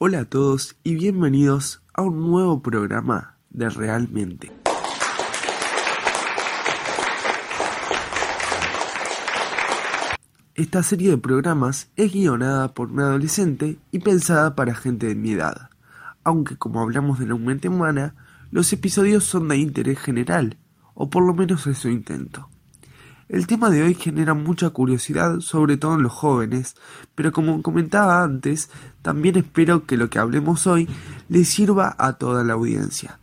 Hola a todos y bienvenidos a un nuevo programa de Realmente. Esta serie de programas es guionada por un adolescente y pensada para gente de mi edad, aunque como hablamos de la mente humana, los episodios son de interés general, o por lo menos eso intento. El tema de hoy genera mucha curiosidad, sobre todo en los jóvenes, pero como comentaba antes, también espero que lo que hablemos hoy le sirva a toda la audiencia.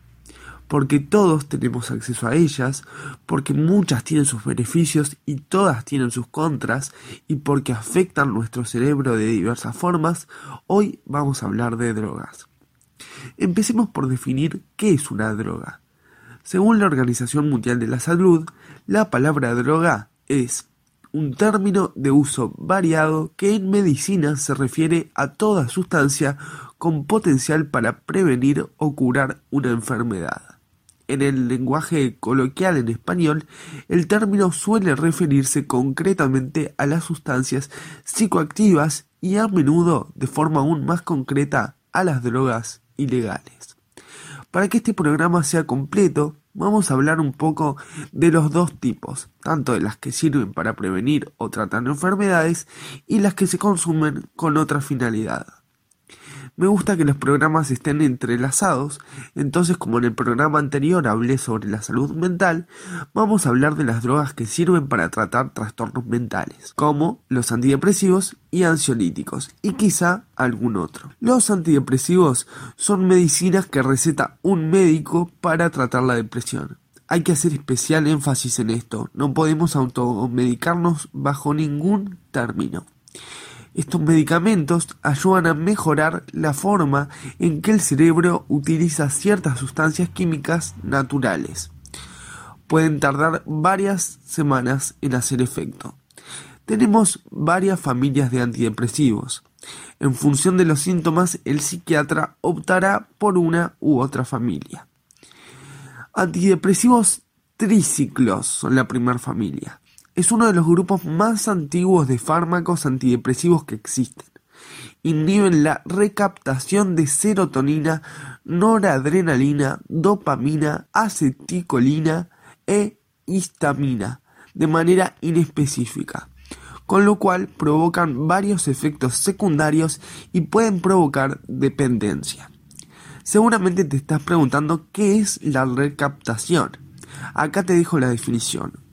Porque todos tenemos acceso a ellas, porque muchas tienen sus beneficios y todas tienen sus contras, y porque afectan nuestro cerebro de diversas formas, hoy vamos a hablar de drogas. Empecemos por definir qué es una droga. Según la Organización Mundial de la Salud, la palabra droga es un término de uso variado que en medicina se refiere a toda sustancia con potencial para prevenir o curar una enfermedad. En el lenguaje coloquial en español, el término suele referirse concretamente a las sustancias psicoactivas y a menudo, de forma aún más concreta, a las drogas ilegales. Para que este programa sea completo, vamos a hablar un poco de los dos tipos, tanto de las que sirven para prevenir o tratar enfermedades y las que se consumen con otra finalidad. Me gusta que los programas estén entrelazados, entonces como en el programa anterior hablé sobre la salud mental, vamos a hablar de las drogas que sirven para tratar trastornos mentales, como los antidepresivos y ansiolíticos, y quizá algún otro. Los antidepresivos son medicinas que receta un médico para tratar la depresión. Hay que hacer especial énfasis en esto, no podemos automedicarnos bajo ningún término. Estos medicamentos ayudan a mejorar la forma en que el cerebro utiliza ciertas sustancias químicas naturales. Pueden tardar varias semanas en hacer efecto. Tenemos varias familias de antidepresivos. En función de los síntomas, el psiquiatra optará por una u otra familia. Antidepresivos triciclos son la primera familia es uno de los grupos más antiguos de fármacos antidepresivos que existen. Inhiben la recaptación de serotonina, noradrenalina, dopamina, aceticolina e histamina de manera inespecífica, con lo cual provocan varios efectos secundarios y pueden provocar dependencia. Seguramente te estás preguntando qué es la recaptación. Acá te dejo la definición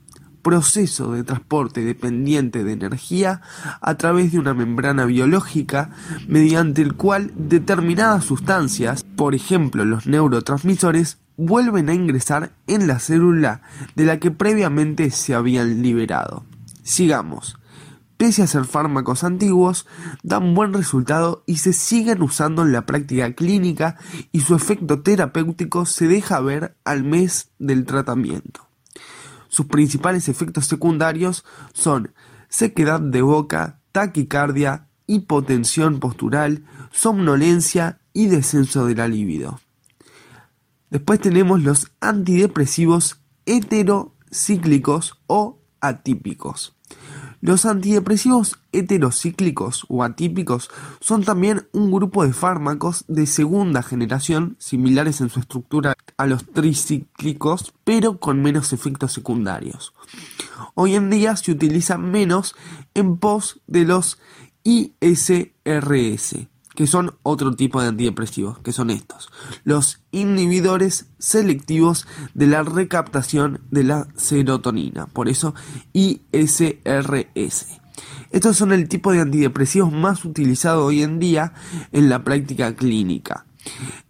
proceso de transporte dependiente de energía a través de una membrana biológica mediante el cual determinadas sustancias, por ejemplo los neurotransmisores, vuelven a ingresar en la célula de la que previamente se habían liberado. Sigamos. Pese a ser fármacos antiguos, dan buen resultado y se siguen usando en la práctica clínica y su efecto terapéutico se deja ver al mes del tratamiento. Sus principales efectos secundarios son sequedad de boca, taquicardia, hipotensión postural, somnolencia y descenso de la libido. Después tenemos los antidepresivos heterocíclicos o atípicos. Los antidepresivos heterocíclicos o atípicos son también un grupo de fármacos de segunda generación, similares en su estructura a los tricíclicos, pero con menos efectos secundarios. Hoy en día se utiliza menos en pos de los ISRS, que son otro tipo de antidepresivos, que son estos, los inhibidores selectivos de la recaptación de la serotonina, por eso ISRS. Estos son el tipo de antidepresivos más utilizado hoy en día en la práctica clínica,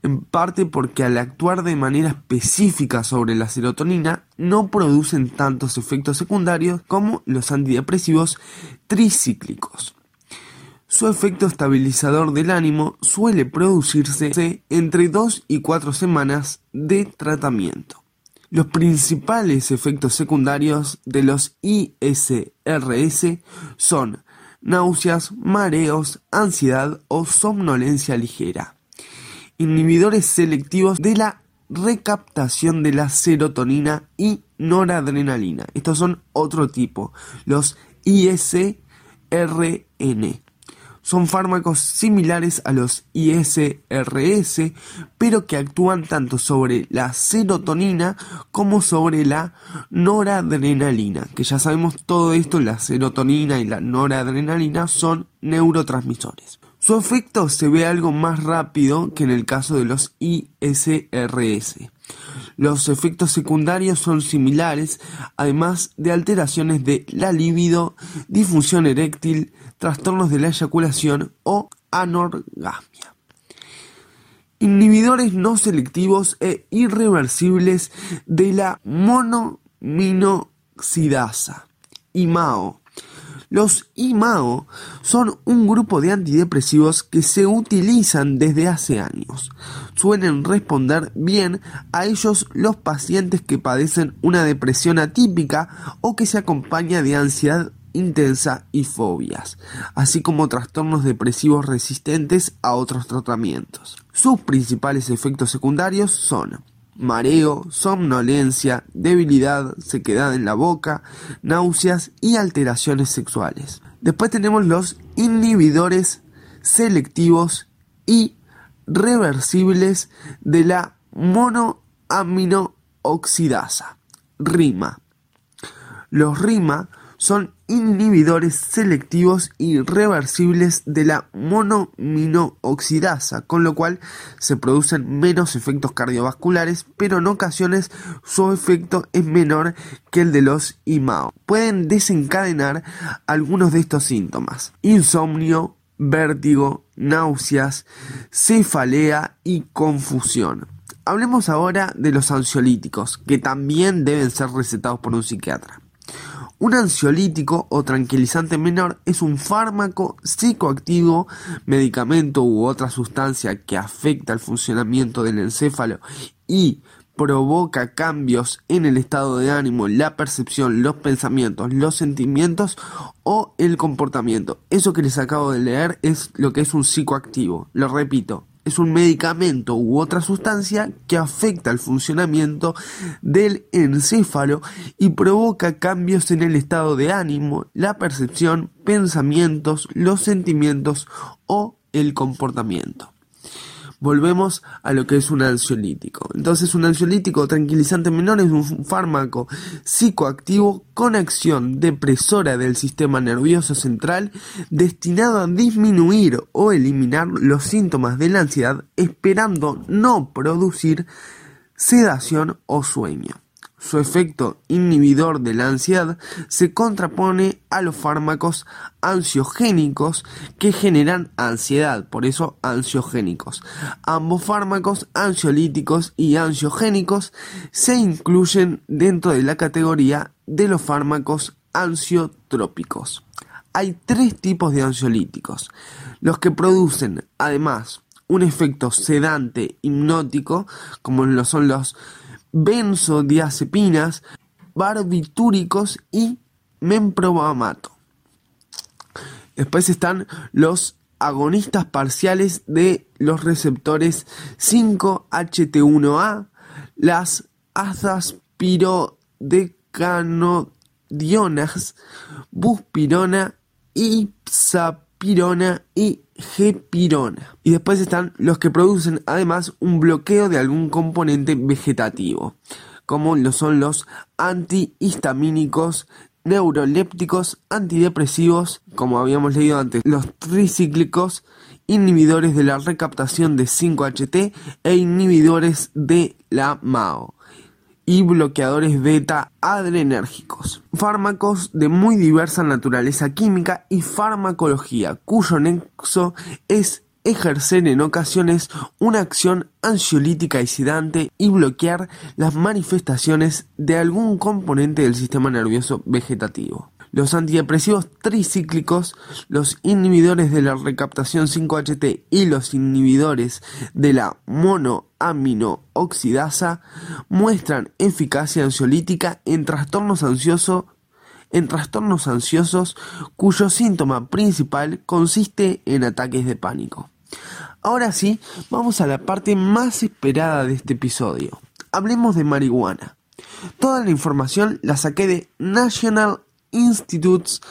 en parte porque al actuar de manera específica sobre la serotonina no producen tantos efectos secundarios como los antidepresivos tricíclicos. Su efecto estabilizador del ánimo suele producirse entre 2 y 4 semanas de tratamiento. Los principales efectos secundarios de los ISRS son náuseas, mareos, ansiedad o somnolencia ligera. Inhibidores selectivos de la recaptación de la serotonina y noradrenalina. Estos son otro tipo, los ISRN son fármacos similares a los ISRS, pero que actúan tanto sobre la serotonina como sobre la noradrenalina, que ya sabemos todo esto, la serotonina y la noradrenalina son neurotransmisores. Su efecto se ve algo más rápido que en el caso de los ISRS. Los efectos secundarios son similares, además de alteraciones de la libido, disfunción eréctil, trastornos de la eyaculación o anorgasmia. Inhibidores no selectivos e irreversibles de la monominoxidasa, IMAO los IMAO son un grupo de antidepresivos que se utilizan desde hace años. Suelen responder bien a ellos los pacientes que padecen una depresión atípica o que se acompaña de ansiedad intensa y fobias, así como trastornos depresivos resistentes a otros tratamientos. Sus principales efectos secundarios son mareo, somnolencia, debilidad, sequedad en la boca, náuseas y alteraciones sexuales. Después tenemos los inhibidores selectivos y reversibles de la monoaminooxidasa, RIMA. Los RIMA son inhibidores selectivos y reversibles de la monominooxidasa, con lo cual se producen menos efectos cardiovasculares, pero en ocasiones su efecto es menor que el de los IMAO. Pueden desencadenar algunos de estos síntomas: insomnio, vértigo, náuseas, cefalea y confusión. Hablemos ahora de los ansiolíticos, que también deben ser recetados por un psiquiatra. Un ansiolítico o tranquilizante menor es un fármaco psicoactivo, medicamento u otra sustancia que afecta el funcionamiento del encéfalo y provoca cambios en el estado de ánimo, la percepción, los pensamientos, los sentimientos o el comportamiento. Eso que les acabo de leer es lo que es un psicoactivo. Lo repito, es un medicamento u otra sustancia que afecta el funcionamiento del encéfalo y provoca cambios en el estado de ánimo, la percepción, pensamientos, los sentimientos o el comportamiento volvemos a lo que es un ansiolítico. Entonces un ansiolítico tranquilizante menor es un fármaco psicoactivo con acción depresora del sistema nervioso central destinado a disminuir o eliminar los síntomas de la ansiedad esperando no producir sedación o sueño. Su efecto inhibidor de la ansiedad se contrapone a los fármacos ansiogénicos que generan ansiedad, por eso ansiogénicos. Ambos fármacos ansiolíticos y ansiogénicos se incluyen dentro de la categoría de los fármacos ansiotrópicos. Hay tres tipos de ansiolíticos, los que producen además un efecto sedante hipnótico, como lo son los benzodiazepinas, barbitúricos y memprobamato. Después están los agonistas parciales de los receptores 5-HT1A, las azaspirodecanodionas, buspirona, ipsapirona y G-pirona. Y después están los que producen además un bloqueo de algún componente vegetativo, como lo son los antihistamínicos, neurolépticos, antidepresivos, como habíamos leído antes, los tricíclicos, inhibidores de la recaptación de 5-HT e inhibidores de la MAO y bloqueadores beta adrenérgicos. Fármacos de muy diversa naturaleza química y farmacología, cuyo nexo es ejercer en ocasiones una acción ansiolítica y sedante y bloquear las manifestaciones de algún componente del sistema nervioso vegetativo. Los antidepresivos tricíclicos, los inhibidores de la recaptación 5-HT y los inhibidores de la monoaminooxidasa muestran eficacia ansiolítica en trastornos ansiosos en trastornos ansiosos cuyo síntoma principal consiste en ataques de pánico. Ahora sí, vamos a la parte más esperada de este episodio. Hablemos de marihuana. Toda la información la saqué de National Institutes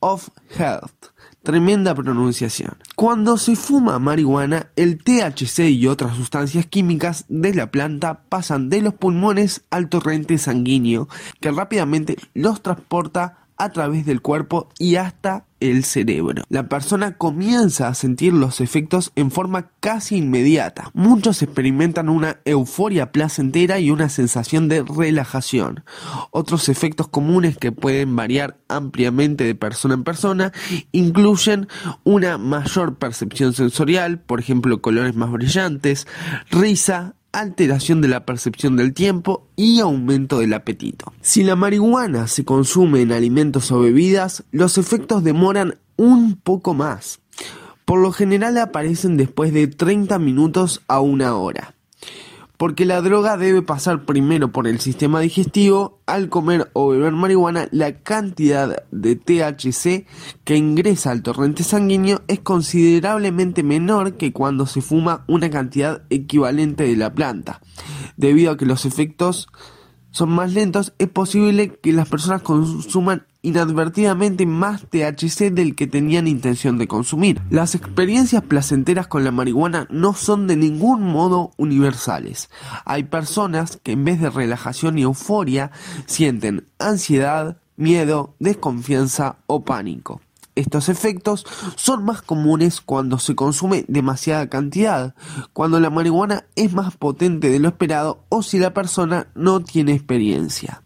of Health, Tremenda pronunciación. Cuando se fuma marihuana, el THC y otras sustancias químicas de la planta pasan de los pulmones al torrente sanguíneo, que rápidamente los transporta a través del cuerpo y hasta el cerebro. La persona comienza a sentir los efectos en forma casi inmediata. Muchos experimentan una euforia placentera y una sensación de relajación. Otros efectos comunes que pueden variar ampliamente de persona en persona incluyen una mayor percepción sensorial, por ejemplo colores más brillantes, risa, alteración de la percepción del tiempo y aumento del apetito. Si la marihuana se consume en alimentos o bebidas, los efectos demoran un poco más. Por lo general aparecen después de 30 minutos a una hora porque la droga debe pasar primero por el sistema digestivo. Al comer o beber marihuana, la cantidad de THC que ingresa al torrente sanguíneo es considerablemente menor que cuando se fuma una cantidad equivalente de la planta, debido a que los efectos son más lentos, es posible que las personas consuman inadvertidamente más THC del que tenían intención de consumir. Las experiencias placenteras con la marihuana no son de ningún modo universales. Hay personas que en vez de relajación y euforia sienten ansiedad, miedo, desconfianza o pánico. Estos efectos son más comunes cuando se consume demasiada cantidad, cuando la marihuana es más potente de lo esperado o si la persona no tiene experiencia.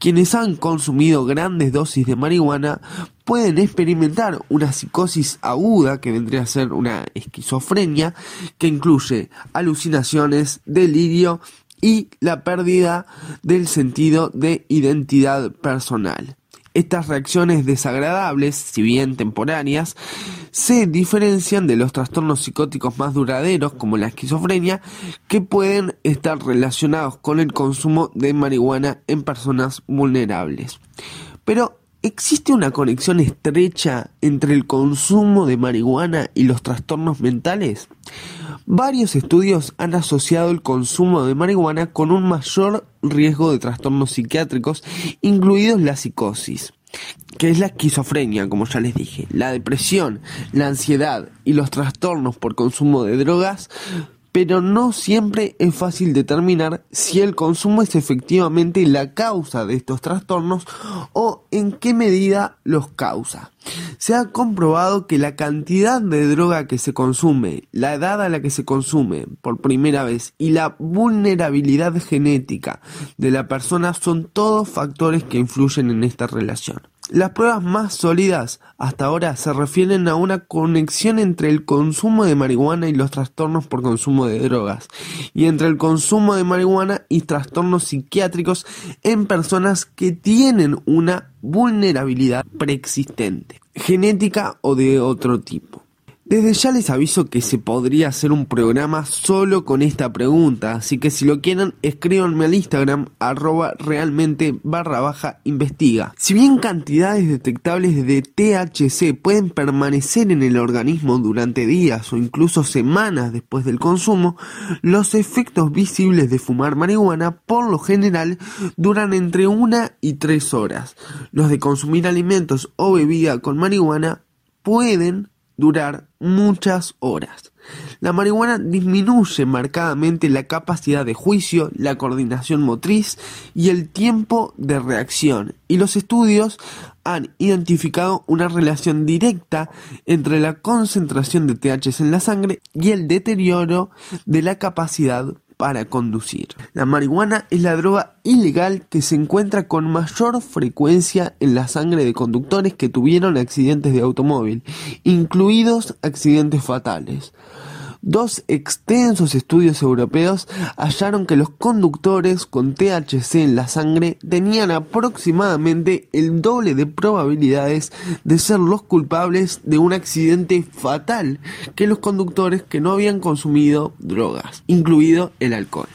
Quienes han consumido grandes dosis de marihuana pueden experimentar una psicosis aguda que vendría a ser una esquizofrenia que incluye alucinaciones, delirio y la pérdida del sentido de identidad personal. Estas reacciones desagradables, si bien temporáneas, se diferencian de los trastornos psicóticos más duraderos como la esquizofrenia, que pueden estar relacionados con el consumo de marihuana en personas vulnerables. Pero, ¿existe una conexión estrecha entre el consumo de marihuana y los trastornos mentales? Varios estudios han asociado el consumo de marihuana con un mayor riesgo de trastornos psiquiátricos, incluidos la psicosis, que es la esquizofrenia, como ya les dije. La depresión, la ansiedad y los trastornos por consumo de drogas pero no siempre es fácil determinar si el consumo es efectivamente la causa de estos trastornos o en qué medida los causa. Se ha comprobado que la cantidad de droga que se consume, la edad a la que se consume por primera vez y la vulnerabilidad genética de la persona son todos factores que influyen en esta relación. Las pruebas más sólidas hasta ahora se refieren a una conexión entre el consumo de marihuana y los trastornos por consumo de drogas, y entre el consumo de marihuana y trastornos psiquiátricos en personas que tienen una vulnerabilidad preexistente, genética o de otro tipo. Desde ya les aviso que se podría hacer un programa solo con esta pregunta, así que si lo quieren escríbanme al Instagram arroba realmente barra baja investiga. Si bien cantidades detectables de THC pueden permanecer en el organismo durante días o incluso semanas después del consumo, los efectos visibles de fumar marihuana por lo general duran entre una y tres horas. Los de consumir alimentos o bebida con marihuana pueden durar muchas horas. La marihuana disminuye marcadamente la capacidad de juicio, la coordinación motriz y el tiempo de reacción, y los estudios han identificado una relación directa entre la concentración de THC en la sangre y el deterioro de la capacidad para conducir. La marihuana es la droga ilegal que se encuentra con mayor frecuencia en la sangre de conductores que tuvieron accidentes de automóvil, incluidos accidentes fatales. Dos extensos estudios europeos hallaron que los conductores con THC en la sangre tenían aproximadamente el doble de probabilidades de ser los culpables de un accidente fatal que los conductores que no habían consumido drogas, incluido el alcohol.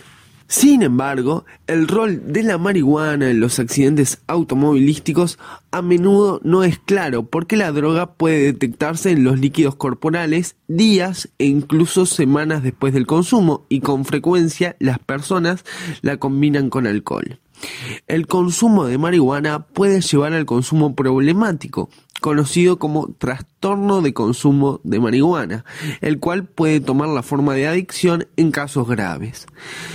Sin embargo, el rol de la marihuana en los accidentes automovilísticos a menudo no es claro porque la droga puede detectarse en los líquidos corporales días e incluso semanas después del consumo y con frecuencia las personas la combinan con alcohol. El consumo de marihuana puede llevar al consumo problemático, conocido como trastorno de consumo de marihuana, el cual puede tomar la forma de adicción en casos graves.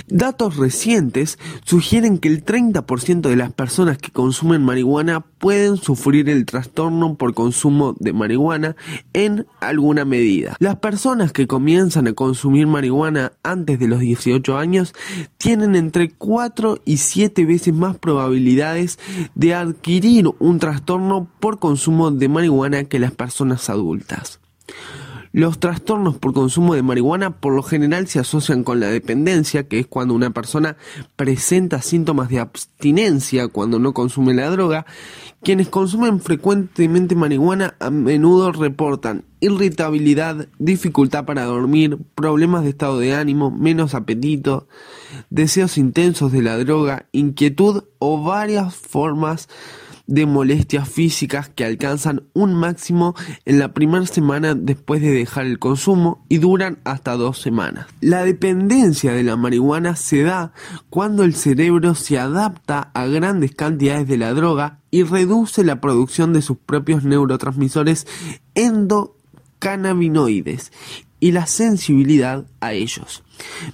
Datos recientes sugieren que el 30% de las personas que consumen marihuana pueden sufrir el trastorno por consumo de marihuana en alguna medida. Las personas que comienzan a consumir marihuana antes de los 18 años tienen entre 4 y 7 veces más probabilidades de adquirir un trastorno por consumo de marihuana que las personas adultas. Los trastornos por consumo de marihuana por lo general se asocian con la dependencia, que es cuando una persona presenta síntomas de abstinencia cuando no consume la droga. Quienes consumen frecuentemente marihuana a menudo reportan irritabilidad, dificultad para dormir, problemas de estado de ánimo, menos apetito, deseos intensos de la droga, inquietud o varias formas de molestias físicas que alcanzan un máximo en la primera semana después de dejar el consumo y duran hasta dos semanas. La dependencia de la marihuana se da cuando el cerebro se adapta a grandes cantidades de la droga y reduce la producción de sus propios neurotransmisores endocannabinoides y la sensibilidad a ellos.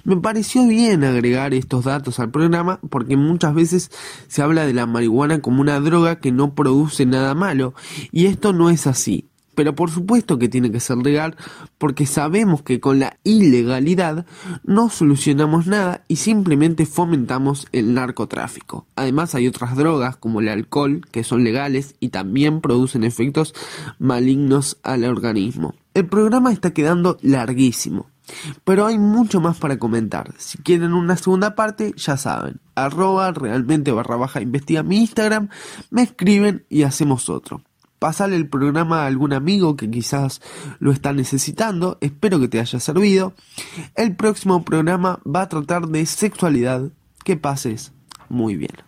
Me pareció bien agregar estos datos al programa porque muchas veces se habla de la marihuana como una droga que no produce nada malo y esto no es así. Pero por supuesto que tiene que ser legal porque sabemos que con la ilegalidad no solucionamos nada y simplemente fomentamos el narcotráfico. Además hay otras drogas como el alcohol que son legales y también producen efectos malignos al organismo. El programa está quedando larguísimo, pero hay mucho más para comentar. Si quieren una segunda parte, ya saben, arroba realmente barra baja investiga mi Instagram, me escriben y hacemos otro. Pasale el programa a algún amigo que quizás lo está necesitando, espero que te haya servido. El próximo programa va a tratar de sexualidad. Que pases muy bien.